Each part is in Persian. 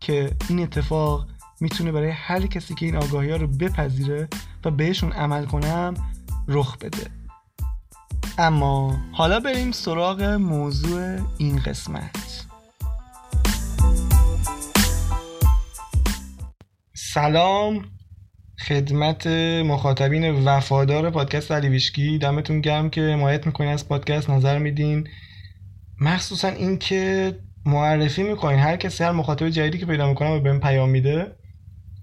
که این اتفاق می‌تونه برای هر کسی که این آگاهی ها رو بپذیره و بهشون عمل کنم رخ بده. اما حالا بریم سراغ موضوع این قسمت. سلام خدمت مخاطبین وفادار پادکست علی ویشکی. دمتون گرم که حمایت می‌کنین از پادکست نظر میدین. مخصوصا اینکه معرفی می‌کنین. هر کسی هر مخاطب جدیدی که پیدا می‌کنم و بهم پیام میده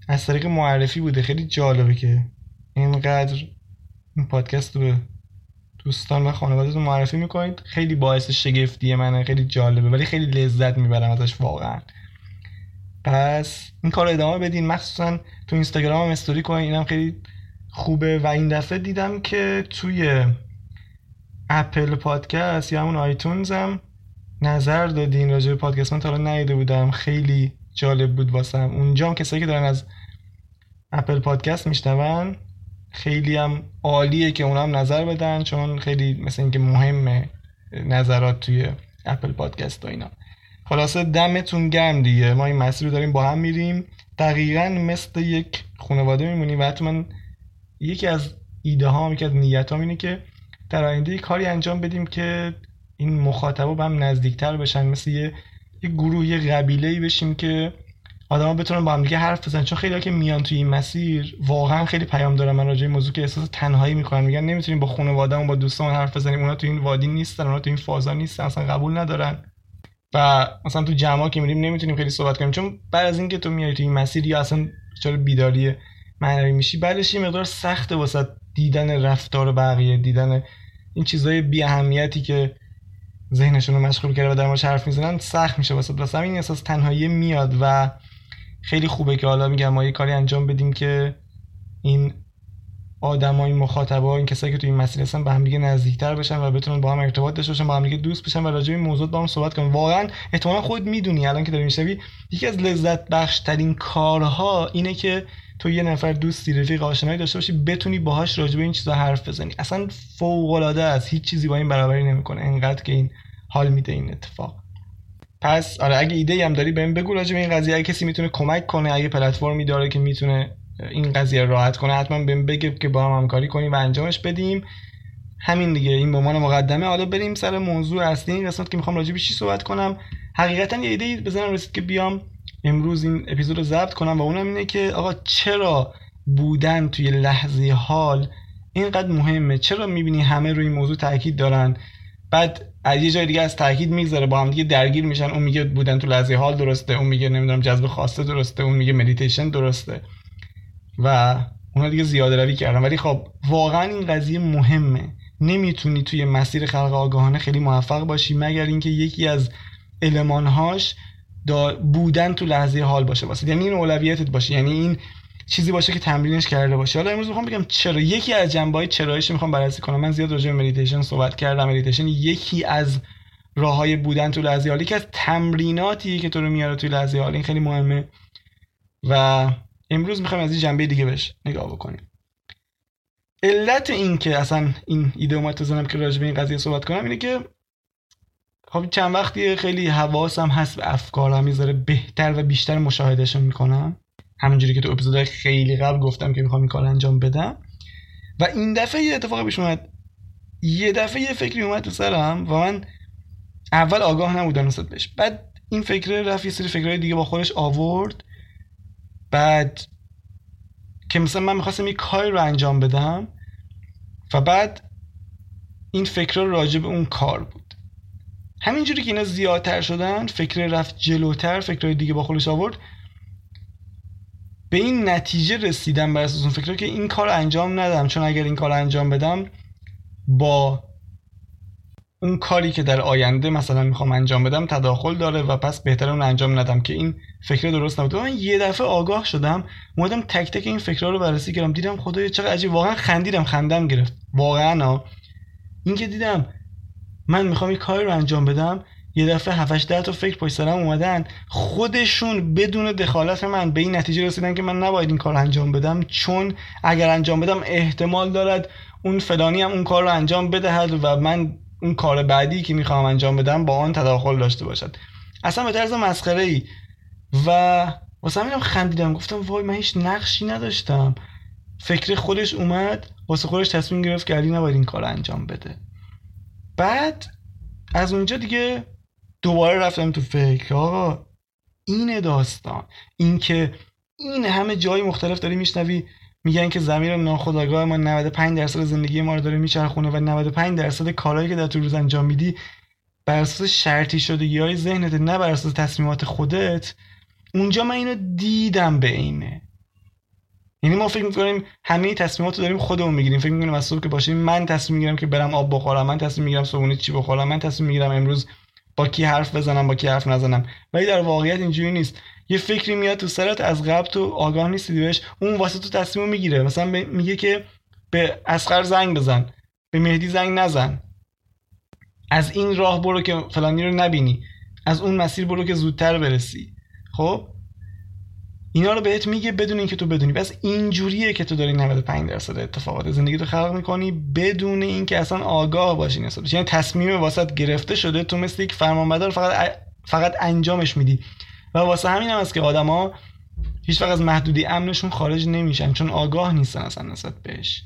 از طریق معرفی بوده. خیلی جالبه که اینقدر این پادکست رو دوستان و خانوادهتون معرفی می‌کنید. خیلی باعث شگفتی منه. خیلی جالبه. ولی خیلی لذت می‌برم ازش واقعا. پس این کار ادامه بدین. مخصوصا تو اینستاگرام هم استوری کنین. اینم خیلی خوبه. و این دفعه دیدم که توی اپل پادکست یا همون آیتونز هم نظر دادین راجع به پادکست؟ من تا حالا ندیده بودم. خیلی جالب بود واسم. اونجا هم کسایی که دارن از اپل پادکست میشنون خیلی هم عالیه که اونا نظر بدن چون خیلی مثل اینکه مهمه نظرات توی اپل پادکست و اینا. خلاصه دمتون گرم دیگه. ما این مسیر رو داریم با هم میریم. دقیقا مثل یک خانواده میمونیم و من یکی از ایده ها یکی از نیت اینه که در آینده کاری انجام بدیم که این مخاطبا به هم نزدیکتر بشن مثل یه, یه گروه یه قبیله بشیم که آدما بتونن با هم دیگه حرف بزنن. چون خیلی که میان توی این مسیر واقعا خیلی پیام دارن. من راجع موضوع که احساس تنهایی می‌کنن میگن نمی‌تونیم با خانوادهمون با دوستان حرف بزنیم. اونا تو این وادی نیستن اونا تو این فازا نیستن اصلا قبول ندارن. و مثلا تو جمع که میریم نمی‌تونیم خیلی صحبت کنیم. چون بعد از اینکه تو میای تو این مسیر یا اصلا چرا بیداری معنوی میشی بعدش یه مقدار سخته واسه دیدن رفتار بقیه دیدن این چیزای بی اهمیتی که ذهنشون رو مشغول کرده و در موردش حرف می‌زنن سخت میشه واسه واسه این احساس تنهایی میاد و خیلی خوبه که حالا میگم ما یه کاری انجام بدیم که این آدمای مخاطبا این کسایی که تو این مسیر هستن به هم دیگه نزدیکتر بشن و بتونن با هم ارتباط داشته باشن با هم دیگه دوست بشن و راجع به موضوع با هم صحبت کنن. واقعا احتمالا خود می‌دونی الان که داری می‌شوی یکی از لذت بخش ترین کارها اینه که تو یه نفر دوستی رفیق آشنایی داشته باشی بتونی باهاش راجع به این چیزا حرف بزنی. اصلا فوق العاده است. هیچ چیزی با این برابری نمی‌کنه. انقدر که این حال میده این اتفاق. پس آره اگه ایده هم داری بهم بگو راجع به این قضیه. اگه کسی می‌تونه کمک کنه اگه پلتفرمی داره که می‌تونه این قضیه راحت کنه حتما بهم بگه که با هم همکاری کنیم و انجامش بدیم. همین دیگه. این به عنوان مقدمه. حالا بریم سر موضوع اصلی. این قسمت که می‌خوام راجع به چی صحبت کنم؟ حقیقتا یه ایده بزنم رسید که بیام امروز این اپیزود رو ضبط کنم و اونم اینه که آقا چرا بودن توی لحظه حال اینقدر مهمه؟ چرا می‌بینی همه روی این موضوع تاکید دارن؟ بعد از یه جای دیگه از تاکید میگذره با هم دیگه درگیر میشن. اون میگه بودن تو لحظه حال درسته اون میگه نمی‌دونم جذب خواسته درسته اون میگه مدیتیشن درسته. و اونا دیگه زیاده روی کردن. ولی خب واقعا این قضیه مهمه. نمی‌تونی توی مسیر خلق آگاهانه خیلی موفق باشی مگر اینکه یکی از المانهاش بودن تو لحظه حال باشه. واسه یعنی این اولویتت باشه. یعنی این چیزی باشه که تمرینش کرده باشی. حالا امروز می‌خوام بگم چرا. یکی از جنبه‌های چرایش می‌خوام بررسی کنم. من زیاد راجع به مدیتیشن صحبت کردم. مدیتیشن یکی از راههای بودن تو لحظه حالی که از تمریناتی که تو رو میاره توی لحظه حال. این خیلی مهمه. و امروز می‌خوایم از این جنبه دیگه بهش نگاه بکنیم. علت این که اصلا این ایده اومد تو که راجع به این قضیه صحبت کنم اینه که خب چند وقتی خیلی حواسم هست به افکارم می‌ذاره بهتر و بیشتر مشاهدهشون می‌کنم. همونجوری که تو اپیزودهای خیلی قبل گفتم که می‌خوام این کار انجام بدم. و این دفعه یه اتفاقی پیش اومد. یه دفعه یه فکری اومد تو سرم و من اول آگاه نبودم نسبت بهش. بعد این فکر رفت یه سری فکرهای دیگه با خودش آورد. بعد که مثلا من می‌خواستم یه کاری رو انجام بدم و بعد این فکر راجع به اون کار بود. همینجوری که اینا زیادتر شدن فکر رفت جلوتر فکرهای دیگه با خودش آورد به این نتیجه رسیدم بر اساس اون فکر که این کار انجام ندم. چون اگر این کار انجام بدم با اون کاری که در آینده مثلا می‌خوام انجام بدم تداخل داره و پس بهتره اون انجام ندم که این فکر درست نبود. من یه دفعه آگاه شدم اومدم تک تک این فکرها رو بررسی کردم. دیدم خدای چقدر عجیب. واقعا خندیدم خندم گرفت. واقعا این که دیدم من می‌خوام این کاری رو انجام بدم. یه دفعه 7 ده تا فکر پشت سرم اومدن. خودشون بدون دخالت من به این نتیجه رسیدن که من نباید این کار رو انجام بدم. چون اگر انجام بدم احتمال دارد اون فلانی هم اون کار رو انجام بدهد و من اون کار بعدی که می‌خوام انجام بدم با آن تداخل داشته باشد. اصلا به طرز مسخره ای و واسه همینم خندیدم. گفتم وای من هیچ نقشی نداشتم. فکر خودش اومد واسه خودش تصمیم گرفت که علی نباید این کار انجام بده. بعد از اونجا دیگه دوباره رفتم تو فکر آقا این داستان اینکه این همه جای مختلف داری میشنوی میگن که زمیر ناخودآگاه ما 95 درصد زندگی ما رو داره میچرخونه و 95 درصد کارهایی که در تو روز انجام میدی بر اساس شرطی شدگی های ذهنت نه بر اساس تصمیمات خودت. اونجا من اینو دیدم به اینه یعنی ما فکر می‌کنیم همه تصمیمات رو داریم خودمون می‌گیریم. فکر می‌کنیم از صبح که باشیم من تصمیم می‌گیرم که برم آب بخورم من تصمیم می‌گیرم صبحونه چی بخورم من تصمیم می‌گیرم امروز با کی حرف بزنم با کی حرف نزنم. ولی در واقعیت اینجوری نیست. یه فکری میاد تو سرت از قبل تو آگاه نیستی بهش اون واسه تو تصمیم می‌گیره. مثلا میگه که به اسخر زنگ بزن به مهدی زنگ نزن. از این راه برو که فلانی رو نبینی. از اون مسیر برو که زودتر برسی. خب؟ اینا رو بهت میگه بدون اینکه تو بدونی. بس اینجوریه که تو داری 95 درصد اتفاقات زندگی رو خلق می‌کنی بدون اینکه اصلا آگاه باشی نسبتش یعنی تصمیم واسط گرفته شده تو مثل یک فرمانبردار فقط فقط انجامش میدی. و واسه همین هم است که آدما هیچ وقت از محدودی امنشون خارج نمیشن چون آگاه نیستن اصلا نسبت بهش.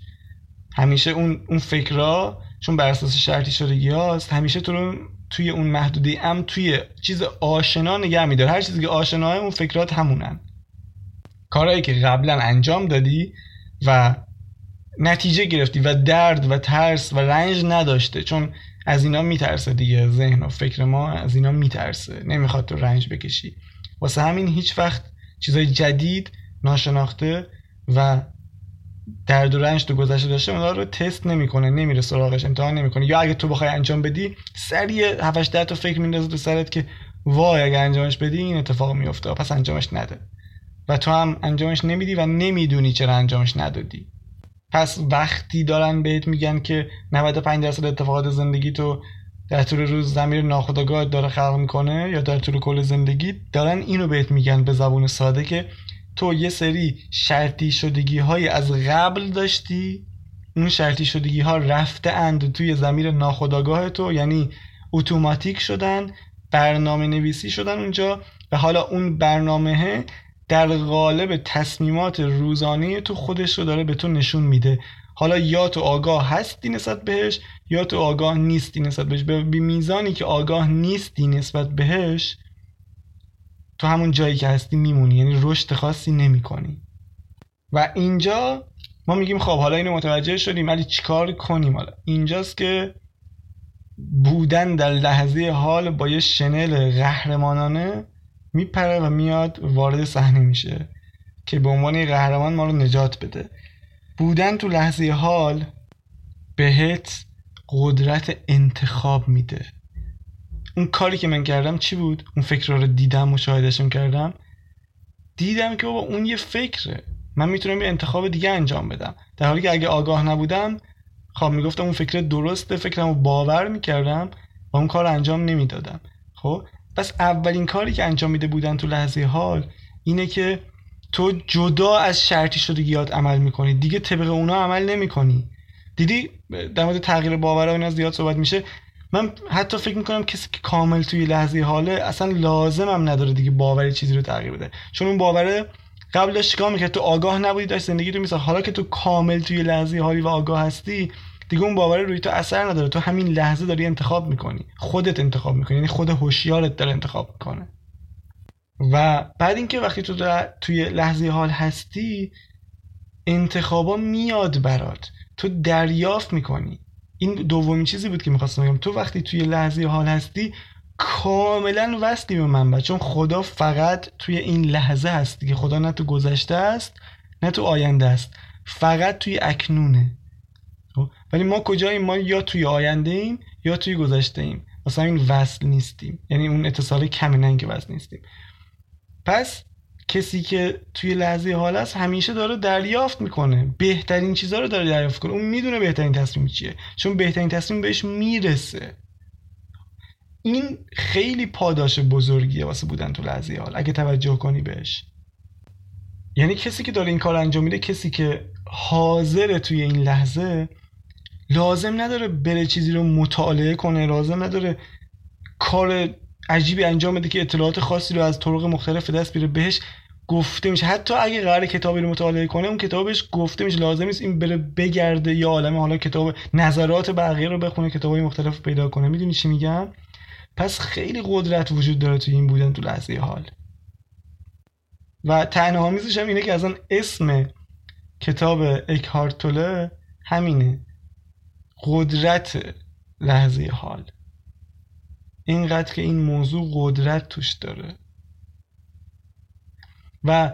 همیشه اون اون فکرها چون بر اساس شرطی شدگی هاست همیشه تو رو توی اون محدودی امن توی چیز آشنا نگه میداره هر چیزی که آشناه اون فکرات همونن. کارهایی که قبلا انجام دادی و نتیجه گرفتی و درد و ترس و رنج نداشته. چون از اینا میترسه دیگه ذهن و فکر ما از اینا میترسه. نمی‌خواد تو رنج بکشی. واسه همین هیچ وقت چیزای جدید ناشناخته و درد و رنج تو گذشته داشته اونا رو تست نمی‌کنه نمیره سراغش امتحان نمی‌کنه. یا اگه تو بخوای انجام بدی سریع 7 10 تا فکر میندازه تو سرت که وای اگه انجامش بدی این اتفاق میفته پس انجامش نده. و تو هم انجامش نمیدی و نمی‌دونی چرا انجامش ندادی. پس وقتی دارن بهت میگن که 95 درصد اتفاقات زندگی تو در طول روز زمیر ناخودآگاه داره خلق می‌کنه یا در طول کل زندگی دارن اینو بهت میگن به زبون ساده که تو یه سری شرطی شدگی های از قبل داشتی اون شرطی شدگی ها رفته اند توی زمیر ناخودآگاه تو یعنی اتوماتیک شدن برنامه نویسی شدن اونجا و حالا اون برنامه در قالب تصمیمات روزانه تو خودش رو داره به تو نشون میده. حالا یا تو آگاه هستی نسبت بهش یا تو آگاه نیستی نسبت بهش. به میزانی که آگاه نیستی نسبت بهش تو همون جایی که هستی میمونی یعنی رشد خاصی نمی کنی و اینجا ما میگیم خب حالا اینو متوجه شدیم ولی چیکار کنیم؟ حالا اینجاست که بودن در لحظه حال با یه شنل قهرمانانه میپره و میاد وارد صحنه میشه که به عنوان قهرمان ما رو نجات بده. بودن تو لحظه حال بهت قدرت انتخاب میده. اون کاری که من کردم چی بود؟ اون فکر رو دیدم مشاهدهشم کردم. دیدم که بابا اون یه فکره. من می‌تونم یه انتخاب دیگه انجام بدم. در حالی که اگه آگاه نبودم خب می‌گفتم اون فکر درسته فکرم رو باور می‌کردم و اون کار انجام نمی‌دادم. خب؟ پس اولین کاری که انجام میده بودن تو لحظه حال اینه که تو جدا از شرطی شدگیات عمل می‌کنی. دیگه طبق اونا عمل نمی‌کنی. دیدی؟ در مورد تغییر باور اینا زیاد صحبت میشه. من حتی فکر می‌کنم کسی که کامل توی لحظه حاله اصلا لازمم نداره دیگه باوری چیزی رو تغییر بده. چون اون باوره قبل داشت چیکار می‌کرد؟ تو آگاه نبودی داشت زندگی رو میساخت. حالا که تو کامل توی لحظه حالی و آگاه هستی دیگه اون باور روی تو اثر نداره. تو همین لحظه داری انتخاب می‌کنی. خودت انتخاب می‌کنی. یعنی خود هوشیارت داره انتخاب می‌کنه. و بعد اینکه وقتی تو توی لحظه حال هستی انتخابا میاد برات. تو دریافت می‌کنی. این دومین چیزی بود که می‌خواستم بگم. تو وقتی توی لحظه حال هستی کاملا وصلی به منبع. چون خدا فقط توی این لحظه هست. دیگه خدا نه تو گذشته است نه تو آینده است. فقط توی اکنونه. ولی ما کجاییم؟ ما یا توی آینده ایم یا توی گذشته ایم واسه این وصل نیستیم. یعنی اون اتصال کمی نه که وصل نیستیم. پس کسی که توی لحظه حال است همیشه داره دریافت می‌کنه. بهترین چیزها رو داره دریافت کنه اون می‌دونه بهترین تصمیم چیه. چون بهترین تصمیم بهش می‌رسه. این خیلی پاداش بزرگیه واسه بودن تو لحظه حال. اگه توجه کنی بهش. یعنی کسی که داره این کار انجام میده کسی که حاضر توی این لحظه لازم نداره بره چیزی رو مطالعه کنه لازم نداره کار عجیبی انجام بده که اطلاعات خاصی رو از طرق مختلف دست بیاره بهش گفته میشه. حتی اگه قرار کتابی رو مطالعه کنه اون کتابش گفته میشه. لازم نیست این بره بگرده یا عالم حالا کتاب نظرات بقیه رو بخونه کتابای مختلف پیدا کنه. می‌دونی چی میگم؟ پس خیلی قدرت وجود داره توی این بودن تو لحظه حال. و تنها میزش هم اینه که اصلا اسم کتاب اکهارتوله همینه. قدرت لحظه حال. اینقدر که این موضوع قدرت توش داره. و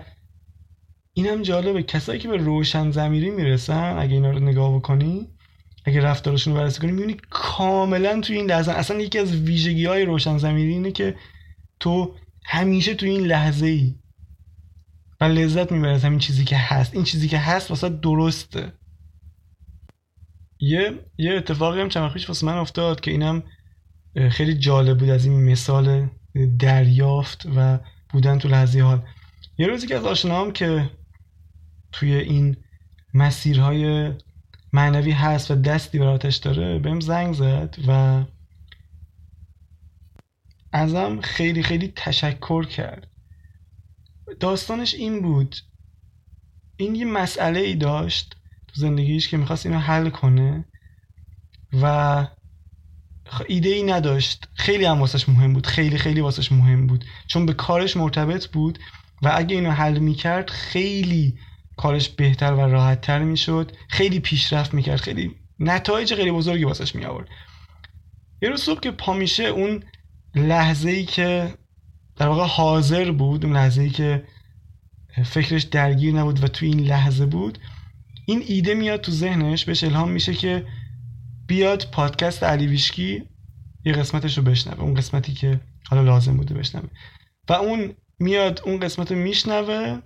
این هم جالبه. کسایی که به روشن زمیری می‌رسن اگه اینا رو نگاه بکنی اگه رفتارشون رو بررسی کنی می‌بینی کاملا توی این لحظه اصلا یکی از ویژگی های روشن زمیری اینه که تو همیشه توی این لحظه ای و لذت می‌بری از همین چیزی که هست. این چیزی که هست واسه درسته. یه یه اتفاقی هم چند واسه من افتاد که اینم خیلی جالب بود از این مثال دریافت و بودن تو لحظه حال. یه روزی که از آشنام که توی این مسیرهای معنوی هست و دستی براتش داره بهم زنگ زد و ازم خیلی خیلی تشکر کرد. داستانش این بود. این یه مسئله ای داشت تو زندگیش که می‌خواست اینو حل کنه و ایده ای نداشت. خیلی هم واسش مهم بود. خیلی خیلی واسش مهم بود. چون به کارش مرتبط بود و اگه اینو حل می‌کرد خیلی کارش بهتر و راحتتر می‌شد. خیلی پیشرفت می‌کرد. خیلی نتایج خیلی بزرگی واسش می آورد یه روز صبح که پا میشه اون لحظه ای که در واقع حاضر بود اون لحظه ای که فکرش درگیر نبود و تو این لحظه بود این ایده میاد تو ذهنش بهش الهام میشه که بیاد پادکست علی ویشکی یه قسمتش رو بشنوه اون قسمتی که حالا لازم بوده بشنوه. و اون میاد اون قسمت رو میشنوه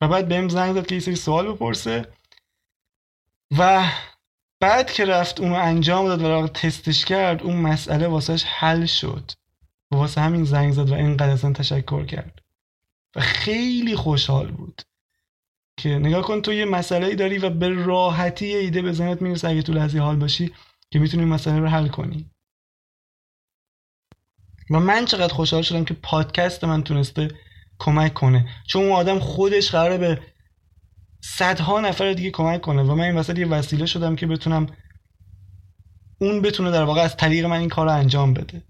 و بعد بهم زنگ داد که یه سری سوال بپرسه. و بعد که رفت اونو انجام داد و تستش کرد اون مسئله واسهش حل شد. و واسه همین زنگ زد و اینقدر اصلا تشکر کرد. و خیلی خوشحال بود. که نگاه کن تو یه مسئله داری و به راحتی یه ایده به ذهنت می‌رسه اگه تو لحظه حال باشی که می‌تونی این مسئله رو حل کنی. و من چقدر خوشحال شدم که پادکست من تونسته کمک کنه. چون اون آدم خودش قراره به صدها نفر دیگه کمک کنه و من این وسط یه وسیله شدم که بتونم اون بتونه در واقع از طریق من این کار رو انجام بده.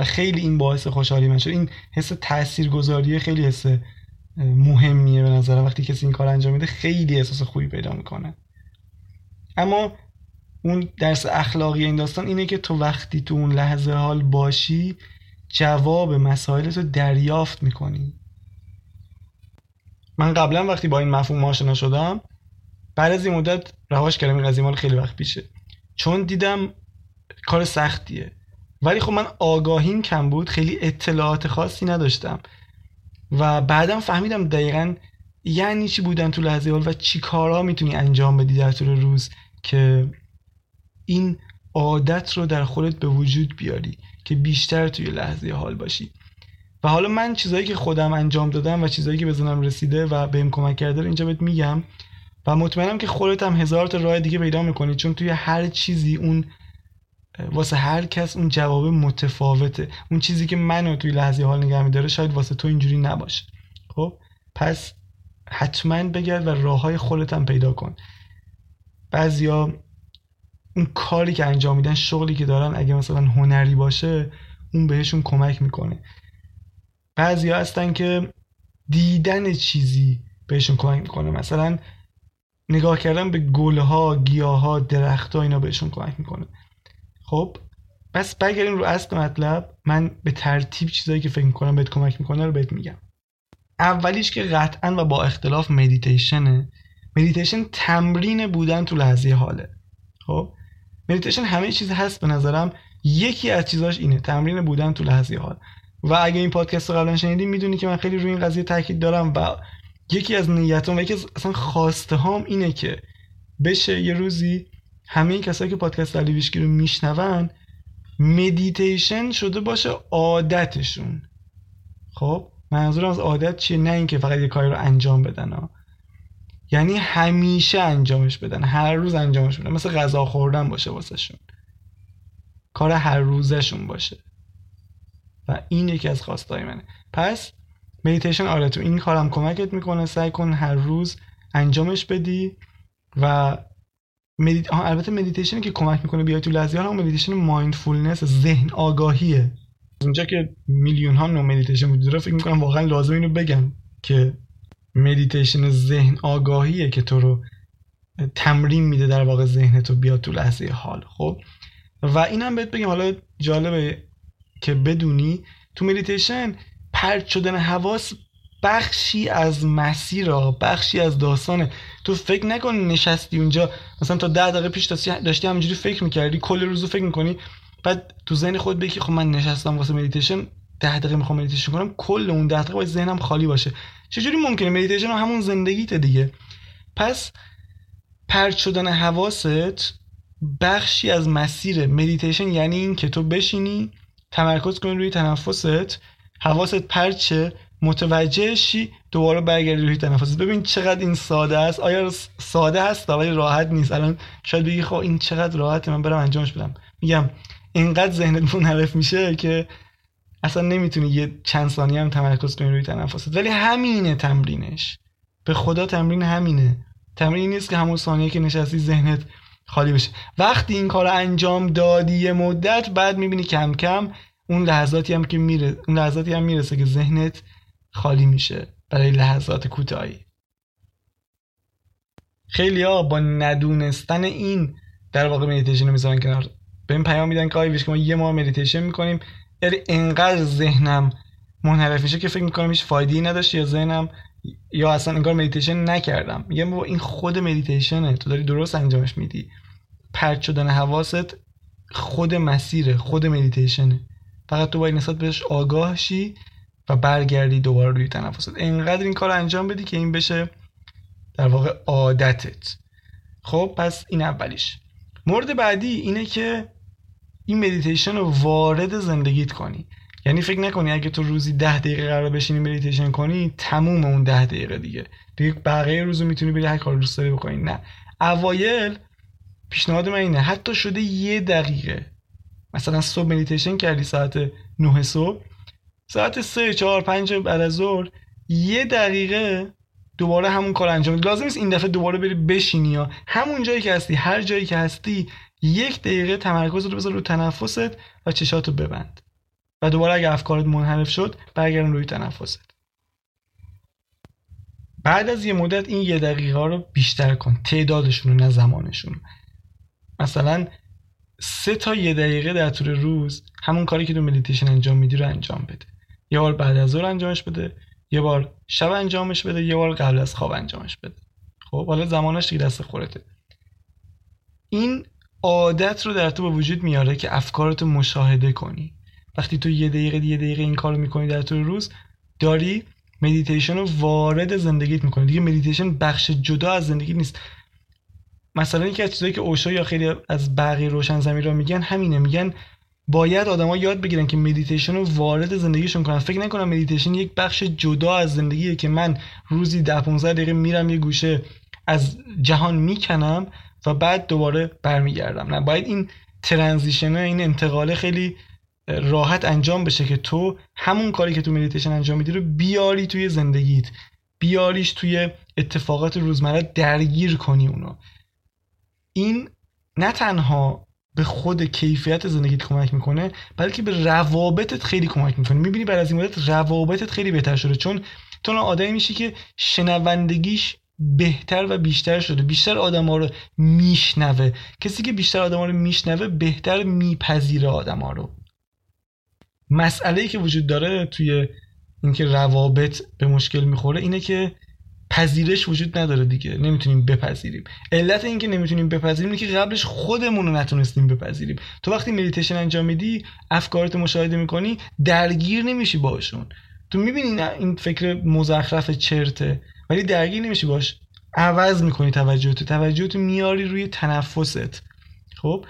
و خیلی این باعث خوشحالی من شد. این حس تاثیرگذاری خیلی حس مهمیه به نظرم وقتی کسی این کار انجام میده خیلی احساس خوبی پیدا می‌کنه. اما اون درس اخلاقی این داستان اینه که تو وقتی تو اون لحظه حال باشی جواب مسائل رو دریافت می‌کنی. من قبلا وقتی با این مفهوم آشنا شدم بعد از این مدت رهاش کردم این قضیه مال خیلی وقت پیشه. چون دیدم کار سختیه. ولی خب من آگاهیم کم بود خیلی اطلاعات خاصی نداشتم. و بعدم فهمیدم دقیقا یعنی چی بودن تو لحظه حال و چی کارها می‌تونی انجام بدی در طول روز که این عادت رو در خودت به وجود بیاری که بیشتر توی لحظه حال باشی. و حالا من چیزایی که خودم انجام دادم و چیزایی که بزنم رسیده و بهم کمک کرده اینجا بهت میگم و مطمئنم که خودت هم هزار تا راه دیگه پیدا می‌کنی چون توی هر چیزی اون واسه هر کس اون جواب متفاوته. اون چیزی که منو توی لحظه حال نگه میداره شاید واسه تو اینجوری نباشه. خب؟ پس حتما بگرد و راه های خودت هم پیدا کن. بعضیا اون کاری که انجام میدن شغلی که دارن اگه مثلا هنری باشه اون بهشون کمک می‌کنه. بعضیا هستن که دیدن چیزی بهشون کمک می‌کنه. مثلا نگاه کردن به گلها گیاها درختها اینا بهشون کمک می‌کنه. خب پس بریم رو اصل مطلب. من به ترتیب چیزایی که فکر می‌کنم بهت کمک می‌کنه رو بهت میگم. اولیش که قطعا و با اختلاف مدیتیشنه مدیتیشن تمرین بودن تو لحظه حاله. خب؟ مدیتیشن همه چیز هست به نظرم. یکی از چیزاش اینه تمرین بودن تو لحظه حال. و اگه این پادکست رو قبلا شنیدین می‌دونی که من خیلی روی این قضیه تاکید دارم و یکی از نیتام و یکی از اصلا خواسته هام اینه که بشه یه روزی همه کسایی که پادکست علی رو میشنون مدیتیشن شده باشه عادتشون. خب منظورم از عادت چیه؟ نه اینکه فقط یه کاری رو انجام بدن ها. یعنی همیشه انجامش بدن هر روز انجامش بدن. مثل غذا خوردن باشه واسهشون. کار هر روزشون باشه. و این یکی از خواستای منه. پس مدیتیشن آره تو این کارم کمکت می‌کنه. سعی کن هر روز انجامش بدی و مدیت... البته مدیتیشنی که کمک می‌کنه بیای تو لحظه. هم مدیتیشن mindfulness ذهن آگاهیه. اونجا که میلیون ها نوع مدیتیشن وجود داره فکر می‌کنم واقعا لازمه اینو بگم که مدیتیشن ذهن آگاهیه که تو رو تمرین میده در واقع ذهن تو بیاد تو لحظه حال خب؟ و اینم بهت بگم حالا جالبه که بدونی تو مدیتیشن پرت شدن حواس بخشی از مسیر بخشی از داستانه. تو فکر نکن نشستی اونجا. مثلا تا ده دقیقه پیش داشتی همینجوری فکر می‌کردی کل روزو فکر می‌کنی. بعد تو ذهن خودت بگی خب من نشستم واسه مدیتیشن ده دقیقه می‌خوام مدیتیشن کنم کل اون ده دقیقه باید ذهنم خالی باشه. چجوری ممکنه؟ مدیتیشن همون زندگیت دیگه. پس پرت شدن حواست بخشی از مسیر مدیتیشن یعنی این که تو بشینی تمرکز کنی روی تنفست حواست پرت شه متوجه شی دوباره برگردی روی تنفس. ببین چقدر این ساده است. آیا ساده هست ولی راحت نیست. الان شاید بگی خب این چقدر راحته من برم انجامش بدم. میگم اینقدر ذهنت منحرف میشه که اصلا نمی‌تونی یه چند ثانیه هم تمرکز کنی روی تنفست. ولی همینه تمرینش. به خدا تمرین همینه. تمرین نیست که همون ثانیه که نشستی ذهنت خالی بشه. وقتی این کار انجام دادی یه مدت بعد می‌بینی کم کم اون لحظاتی هم که میره اون لحظاتی هم می‌رسه که ذهنت خالی میشه برای لحظات کوتاهی. خیلی ها با ندونستن این در واقع مدیتیشن رو می‌ذارن کنار. به این پیام میدن که آی که ما یه ماه مدیتیشن می‌کنیم. یعنی انقدر ذهنم منحرف میشه که فکر می‌کنم هیچ فایده نداشت یا ذهنم یا اصلا انگار مدیتیشن نکردم. میگم بابا این خود مدیتیشنه تو داری درست انجامش میدی. پرت شدن حواست خود مسیره خود مدیتیشنه فقط تو باید نسبت بهش آگاه شی و برگردی دوباره روی تنفست. انقدر این کار انجام بدی که این بشه در واقع عادتت. خب پس این اولیش. مورد بعدی اینه که این مدیتیشن رو وارد زندگیت کنی. یعنی فکر نکنی اگه تو روزی ده دقیقه قرار بشینی مدیتیشن کنی تموم اون ده دقیقه دیگه. دیگه بقیه روزو می‌تونی بری هر کار دوست داری بکنی. نه. اوایل پیشنهاد من اینه حتی شده یه دقیقه. مثلا صبح مدیتیشن کردی ساعت 9 صبح ساعت 3 4 5 بعد از ظهر یه دقیقه دوباره همون کار انجام لازم نیست این دفعه دوباره بری بشینی یا. همون جایی که هستی هر جایی که هستی یک دقیقه تمرکز رو بذار رو تنفست و چشاتو ببند. و دوباره اگه افکارت منحرف شد برگردن روی تنفست. بعد از یه مدت این یه دقیقه ها رو بیشتر کن. تعدادشون رو نه زمانشون. مثلا سه تا یه دقیقه در طول روز همون کاری که تو مدیتیشن انجام میدی رو انجام بده. یه بار بعد از ظهر انجامش بده یه بار شب انجامش بده یه بار قبل از خواب انجامش بده. خب حالا زمانش دیگه دست خودته این عادت رو در تو به وجود میاره که افکارتو مشاهده کنی. وقتی تو یه دقیقه یه دقیقه این کارو می‌کنی در طول روز داری مدیتیشن رو وارد زندگیت می‌کنی. دیگه مدیتیشن بخش جدا از زندگی نیست. مثلا یکی از چیزایی که اوشو یا خیلی از بقیه روشن ضمیرا میگن همینه. میگن باید آدما یاد بگیرن که مدیتیشن رو وارد زندگیشون کنن. فکر نکنن مدیتیشن یک بخش جدا از زندگیه که من روزی ده 15 دقیقه میرم یه گوشه از جهان می‌کنم و بعد دوباره برمیگردم. نه باید این transition این انتقاله خیلی راحت انجام بشه که تو همون کاری که تو مدیتیشن انجام میدی رو بیاری توی زندگیت. بیاریش توی اتفاقات روزمره درگیر کنی اونو. این نه تنها به خود کیفیت زندگیت کمک می‌کنه بلکه به روابطت خیلی کمک می‌کنه. می‌بینی بعد از این مدت روابطت خیلی بهتر شده چون تو آدمی میشی که شنوندگیش بهتر و بیشتر شده. بیشتر آدم ها رو میشنوه. کسی که بیشتر آدم ها رو میشنوه بهتر میپذیره آدم ها رو. مسئله ای که وجود داره توی اینکه روابط به مشکل می‌خوره اینه که پذیرش وجود نداره دیگه. نمی‌تونیم بپذیریم. علت اینکه نمی‌تونیم بپذیریم اینه که قبلش خودمون رو نتونستیم بپذیریم. تو وقتی مدیتیشن انجام میدی افکارت مشاهده می‌کنی درگیر نمیشی باشون تو می‌بینی این فکر مزخرف چرته ولی درگیر نمیشی باش عوض می‌کنی توجهتو. توجهتو میاری روی تنفست. خب؟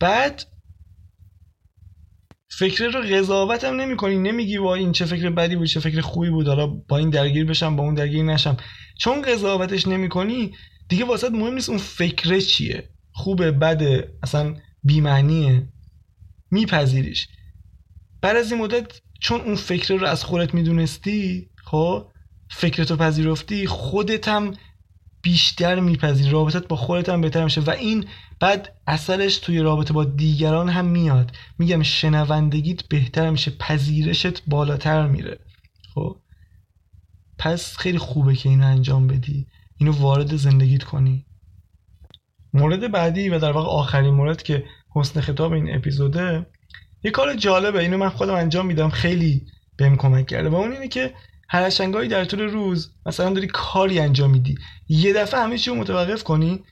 بعد فکر رو قضاوت هم نمی کنی نمیگی با این چه فکر بدی بود چه فکر خوبی بود حالا با این درگیر بشم با اون درگیر نشم. چون قضاوتش نمی کنی دیگه واسه مهم نیست اون فکر چیه. خوبه بده اصلا بیمعنیه. میپذیریش. بعد از این مدت چون اون فکر رو از خودت می‌دونستی خب فکرتو پذیرفتی خودت هم بیشتر میپذیری رابطت با خودت هم بهتر میشه. و این بعد اثرش توی رابطه با دیگران هم میاد. میگم شنوندگیت بهتر میشه پذیرشت بالاتر میره. خب؟ پس خیلی خوبه که اینو انجام بدی. اینو وارد زندگیت کنی. مورد بعدی و در واقع آخرین مورد که حسن خطاب این اپیزوده یه کار جالبه. اینو من خودم انجام میدم. خیلی بهم کمک کرده. و اون اینه که هر در طول روز مثلا داری کاری انجام میدی. یه دفعه همه چی رو متوقف کنی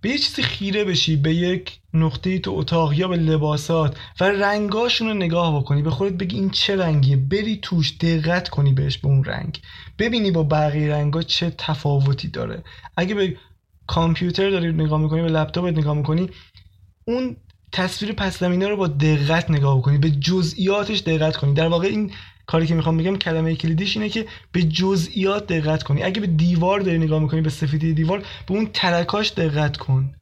به یه چیزی خیره بشی به یک نقطه تو اتاق یا به لباسات و رنگاشون رو نگاه بکنی. به خودت بگی این چه رنگیه. بری توش دقت کنی بهش به اون رنگ. ببینی با بقیه رنگا چه تفاوتی داره. اگه به کامپیوتر داری نگاه می‌کنی به لپتاپت نگاه می‌کنی اون تصویر پس زمینه رو با دقت نگاه کنی به جزئیاتش دقت کنی. در واقع این کاری که می‌خوام بگم کلمه کلیدیش اینه که به جزئیات دقت کنی. اگه به دیوار داری نگاه می‌کنی به سفیدی دیوار به اون ترکاش دقت کن.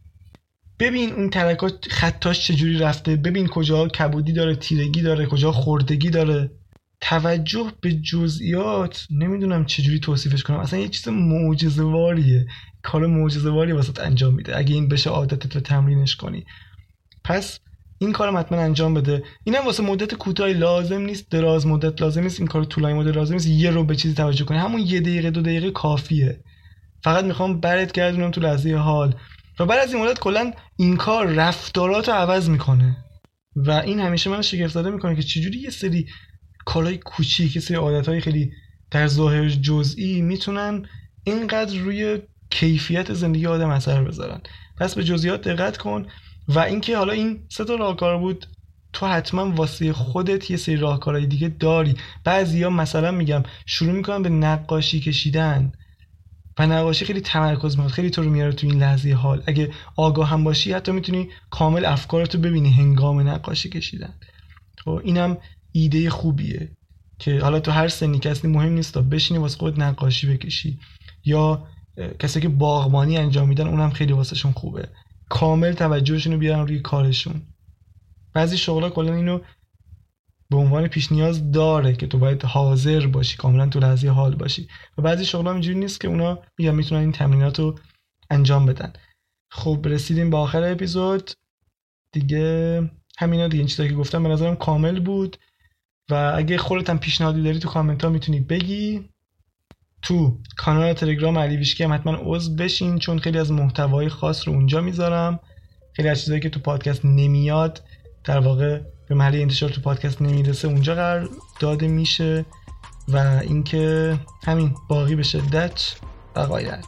ببین اون ترکاش خطاش چجوری رفته. ببین کجا کبودی داره تیرگی داره کجا خوردگی داره. توجه به جزئیات نمی‌دونم چجوری توصیفش کنم. اصلا یه چیز معجزه‌واریه. کار معجزه‌واری واسه انجام میده. اگه این بشه عادتت و تمرینش کنی. پس این کارم حتما انجام بده. اینم واسه مدت کوتاهی لازم نیست دراز مدت لازم نیست. این کار طولانی مدت لازم نیست. یه رو به چیزی توجه کنی. همون یه دقیقه دو دقیقه کافیه. فقط می‌خوام برت گردونم تو لحظه حال. و بعد از این مدت کلا این کار رفتارات رو عوض می‌کنه. و این همیشه من شگفت زده می‌کنه که چجوری یه سری کارهای کوچیک یه سری عادتهای خیلی در ظاهر جزئی می‌تونن اینقدر روی کیفیت زندگی آدم اثر بذارن. پس به جزئیات دقت کن. و اینکه حالا این سه تا راهکار بود تو حتما واسه خودت یه سری راهکارهای دیگه داری. بعضیا مثلا میگم شروع می‌کنن به نقاشی کشیدن و نقاشی خیلی تمرکز میاد خیلی تو رو میاره تو این لحظه حال. اگه آگاه هم باشی حتی می‌تونی کامل افکارتو ببینی هنگام نقاشی کشیدن. خب اینم ایده خوبیه که حالا تو هر سنی کسی مهم نیست تا بشینی واسه خود نقاشی بکشی یا کسی که باغبانی انجام میدن اونم خیلی واسهشون خوبه. کامل توجهشون رو بیارن روی کارشون. بعضی شغلا کلا اینو به عنوان پیش نیاز داره که تو باید حاضر باشی کاملا تو لحظه حال باشی. و بعضی شغلا اینجوری نیست که اونا میگن می‌تونن این تمرینات رو انجام بدن. خب رسیدیم به آخر اپیزود. دیگه همینا دیگه این چیزایی که گفتم به نظرم کامل بود. و اگه خودت هم پیشنهادی داری تو کامنت ها می‌تونی بگی. تو کانال تلگرام علی ویشکی هم حتما عضو بشین چون خیلی از محتوای خاص رو اونجا می‌ذارم. خیلی از چیزایی که تو پادکست نمیاد در واقع به محل انتشار تو پادکست نمی‌رسه اونجا قرار داده میشه. و اینکه همین باقی به شدت بقایت.